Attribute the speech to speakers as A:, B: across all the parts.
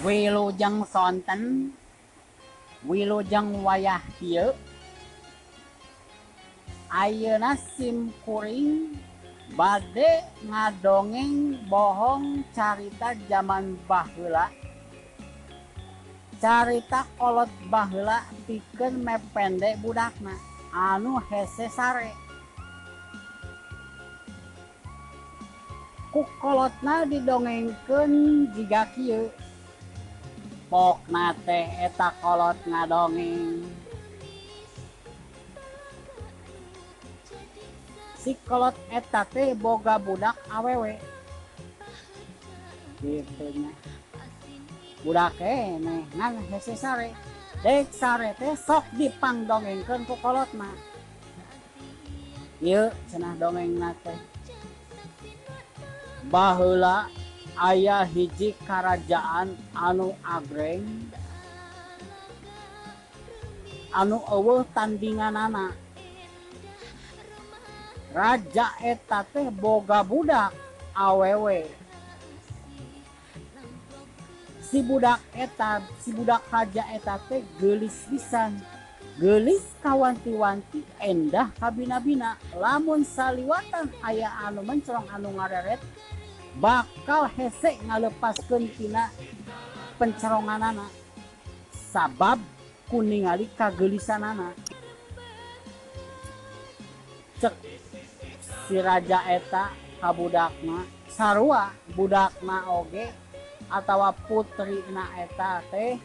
A: Wilujeng sonten. Wilujeng wayah kieu. Ayeuna simkuring bade ngadongeng bohong carita zaman baheula. Carita kolot baheula pikeun mependek budakna anu hese sare. Ku kolotna didongengkeun jiga kieu. poknate eta kolot ngadongeng sikolot eta teh boga budak awewe. Gitu nya budak keneh ngan hese sare. Dek sare teh sok dipangdongengkeun ku kolot mah. Ieu cenah dongeng teh baheula aya hiji karajaan anu agreng? Anu eueuh tandinganana. Raja eta teh boga budak awewe. Si budak eta si budak raja eta teh gelis pisan. Gelis kawanti-wanti endah kabina-bina lamun saliwatan aya anu mencorong anu ngareret bakal hese ngalepaskeun tina penceronganana sabab kuningali kagelisan anak cek si Raja eta kabudakna sarua budakna oge atawa putri na eta teh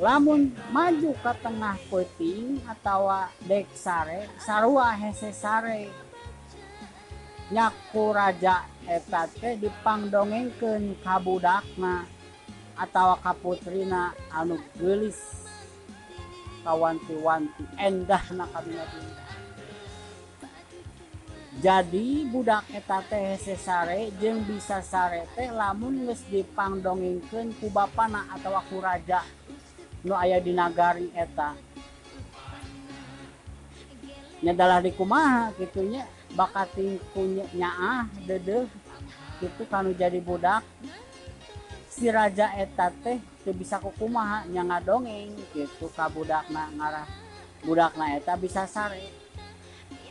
A: lamun maju ke tengah puting atawa dek sare sarua hese sare. Nyaku raja eta teh dipangdongengkeun ka budakna atawa ka putrina anu geulis kawanti-wanti endahna na kabinet jadi budak eta teh hese sare jeung bisa sare teh lamun geus dipangdongengkeun ku bapana atawa ku raja nu aya di nagari eta. Nya dalah di kumaha gitunya bakati punya nyaah dedeh gitu kami jadi budak si raja eta teh teu bisa kukumaha nya ngadongeng gitu. Ka budakna ngarah budakna eta bisa sare.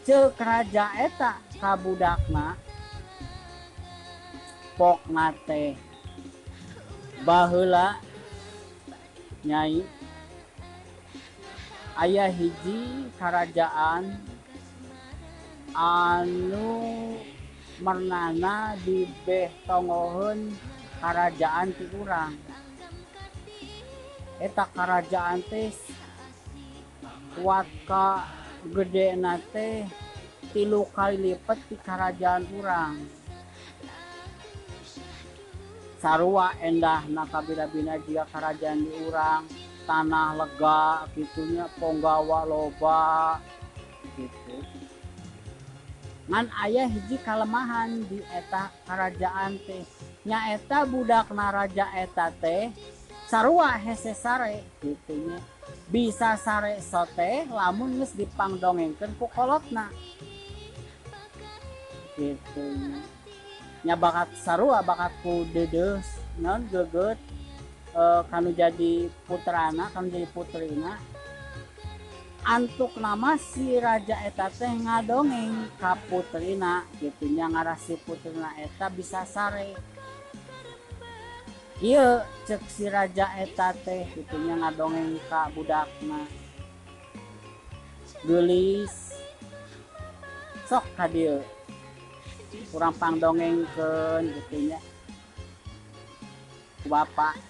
A: Ceuk raja eta ka budakna pokna teh baheula nyai. Ayah hiji kerajaan anu Mernana dibehtongohun kerajaan ti urang. Eta kerajaan teh kuat ka gede nate tilu kali lipat di kerajaan urang. Sarua endah nakabila-bina jika kerajaan di urang, tanah lega, gitunya ponggawa loba, gitu. ngan ayah hiji kalemahan di eta kerajaan teh. Nya eta budak raja eta teh sarua hese sare gitunya bisa sare sote lamun geus dipangdongengkeun ku kolotna. Gitu nya. Bakat sarua bakat ku dedes non geget e, kanu jadi putrana kanu jadi putrina. antuk nama si Raja eta teh ngadongeng ka putrina gitunya ngarasi putrina eta bisa sare. Iya cek si Raja eta teh gitunya ngadongeng ka budakna. Gelis. Sok hadir. Kurang pangdongeng ke gitunya bapak.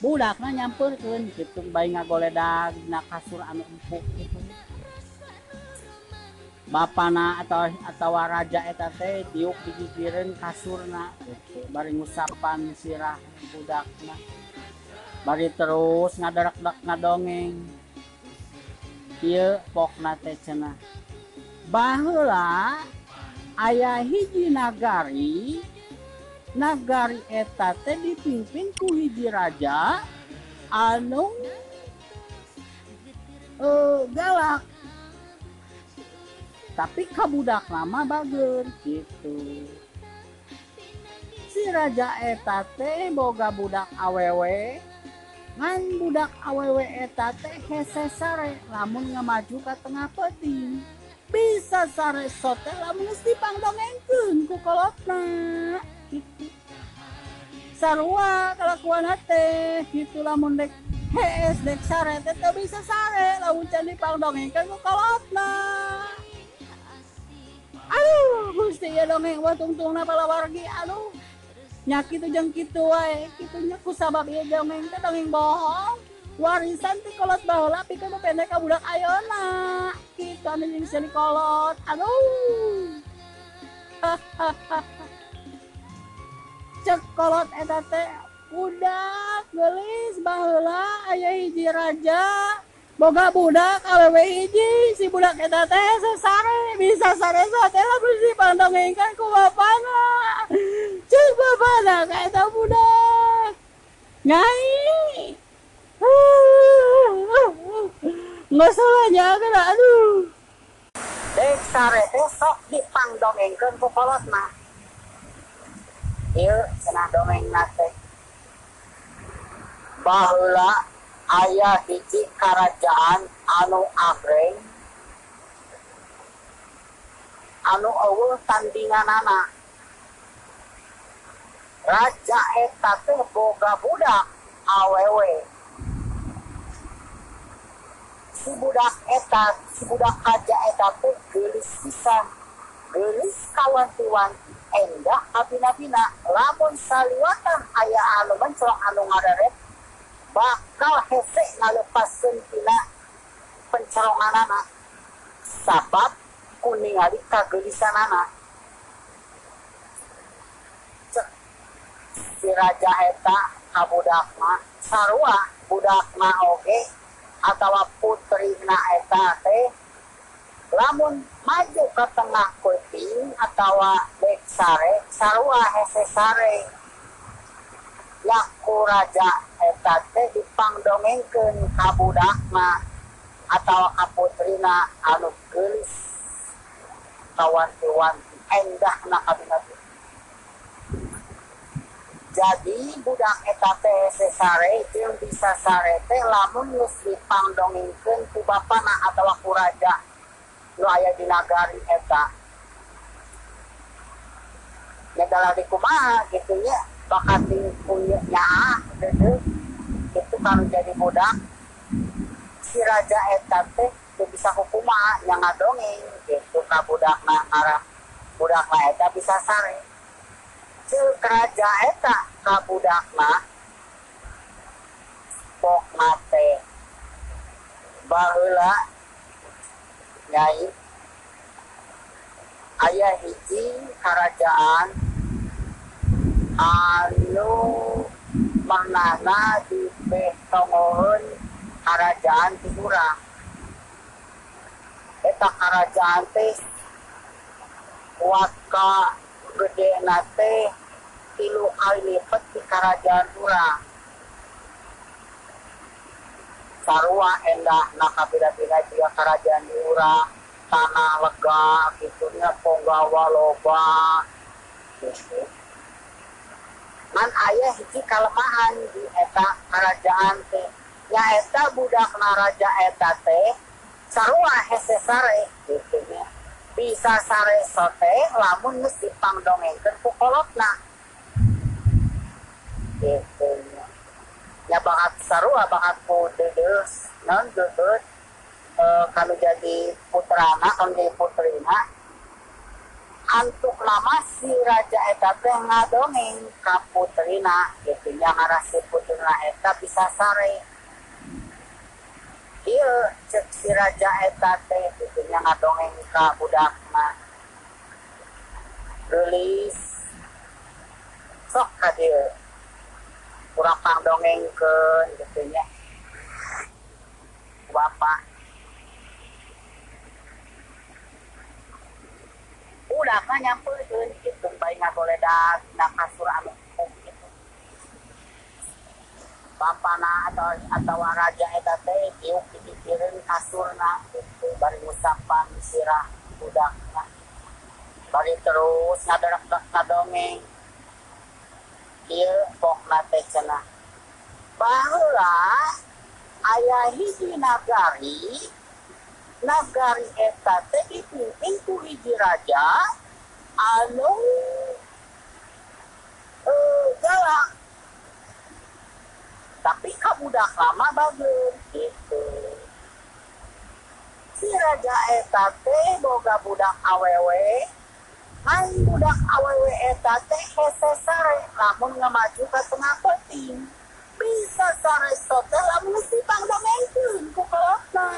A: budakna nyamperkeun gitu. Bayi ngagoledag dina kasur anu empuk gitu. Bapana atau atau raja eta teh diuk digigireun kasurna gitu. Bari ngusapan sirah budakna bari terus ngadarek-dak ngadongeng. Ieu pokna teh cenah. Baheula aya hiji nagari nagari eta teh dipimpin ku hiji raja anu uh, galak. Tapi kabudak lama bager gitu. Si raja etate boga budak awewe ngan budak awewe eta teh hese sare lamun ngemaju ke tengah peti bisa sare sote lamun mesti pangdongengkeun ku kolotna. Sarua kalakuan teh gitu lamun dek hees dek sare teh bisa sare lamun can dipangdongengkeun ku kolotna. Aduh gusti ya dongeng wa tungtungna palawargi aduh. Nyakit itu jeng kitu wae kitunya ku sabab ieu dongeng teh dongeng bohong. Warisan ti kolot baheula pikeun pendek ka budak ayeuna kitu anu jeung seni kolot aduh cek kolot eta teh budak gelis baheula aya hiji raja. Boga budak awewe hiji si budak eta sesare bisa sare sate lah si pandongengkan ku bapana cek bapana ka eta budak. Nyai nggak salahnya kan aduh. Dek sare teh sok dipangdongengkeun ku kolotna Ieu cenah dongengna teh baheula aya hiji karajaan anu agreng anu eueuh tandinganana raja eta teh boga budak awewe. Si budak eta si budak raja eta teh gelis pisan gelis kawanti-wanti endah abina bina lamun saliwatan aya anu mencolok anu ngadaret bakal hese ngalepaskeun tina pencolonganana sabab kuningali kagelisanana. Si raja eta kabudakna sarua budakna oge atawa putrina eta teh lamun maju ke tengah kuting atau dek sare. Sarua hese sare. Yaku raja eta teh dipangdongengkeun ka budak mah atau ka putrina anu geulis kawanti-wanti endahna kabinat jadi budak eta teh hese sare jeung bisa sare teh lamun geus dipangdongengkeun ku bapana atawa ku raja nu aya di nagari eta nyadala di kumaha gitu ya. Bakat punya gitu. Itu kan jadi budak si raja eta teh bisa hukuma yang ngadongeng gitu ka budak na arah budak na eta bisa sare cek raja eta ka budak na pok mate baheula nyai ayah hiji kerajaan anu manana di betongohun kerajaan di urang eta kerajaan teh waka gede nate tilu kali lipat di kerajaan urang sarua endah nakabila-bila juga kerajaan di urang tanah lega gitunya ponggawa loba. Man ayah hiji kalemahan di eta kerajaan teh. Ya eta budak raja eta teh sarua hese sare gitu ya. Bisa sare sote lamun geus dipangdongengkeun ku kolotna. Gitu ya bakat sarua bakat ku deus non geus e, kami jadi putrana kami jadi putrina antuk lama si raja eta teh ngadongeng ka putrina gitu nya ngarah si putrina eta bisa sare. Iya cek si raja eta teh gitu nya ngadongeng ka budakna rilis sok ka dieu kurang pangdongengkeun gitu nya bapak. Udah kan nyampe gitu bayi nggak boleh dah nak kasur anu. Gitu bampana atau atau raja eta teh tiuk dipikirin kasurna gitu bari ngusapan sirah budakna bari terus ngaderak ngadongeng ieu pokna teh cenah baheula aya hiji nagari nagari eta dipimpin ku hiji raja anu eh, galak. Tapi kabudak lama bagus gitu. Si raja eta teh boga budak awewe Hai budak awewe eta teh hese kamu mengajukan pengapetin bisa ke Aristotel si pangdam engkin ku kelota.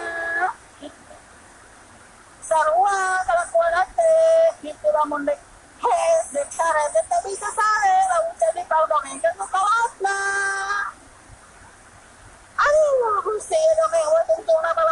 A: sarua ah, kalau kualate gitu lamun dek hes dek sare dek bisa sare. Lamun jadi pangdam engkin ku kelapa ayo sih dong yang waktu itu nama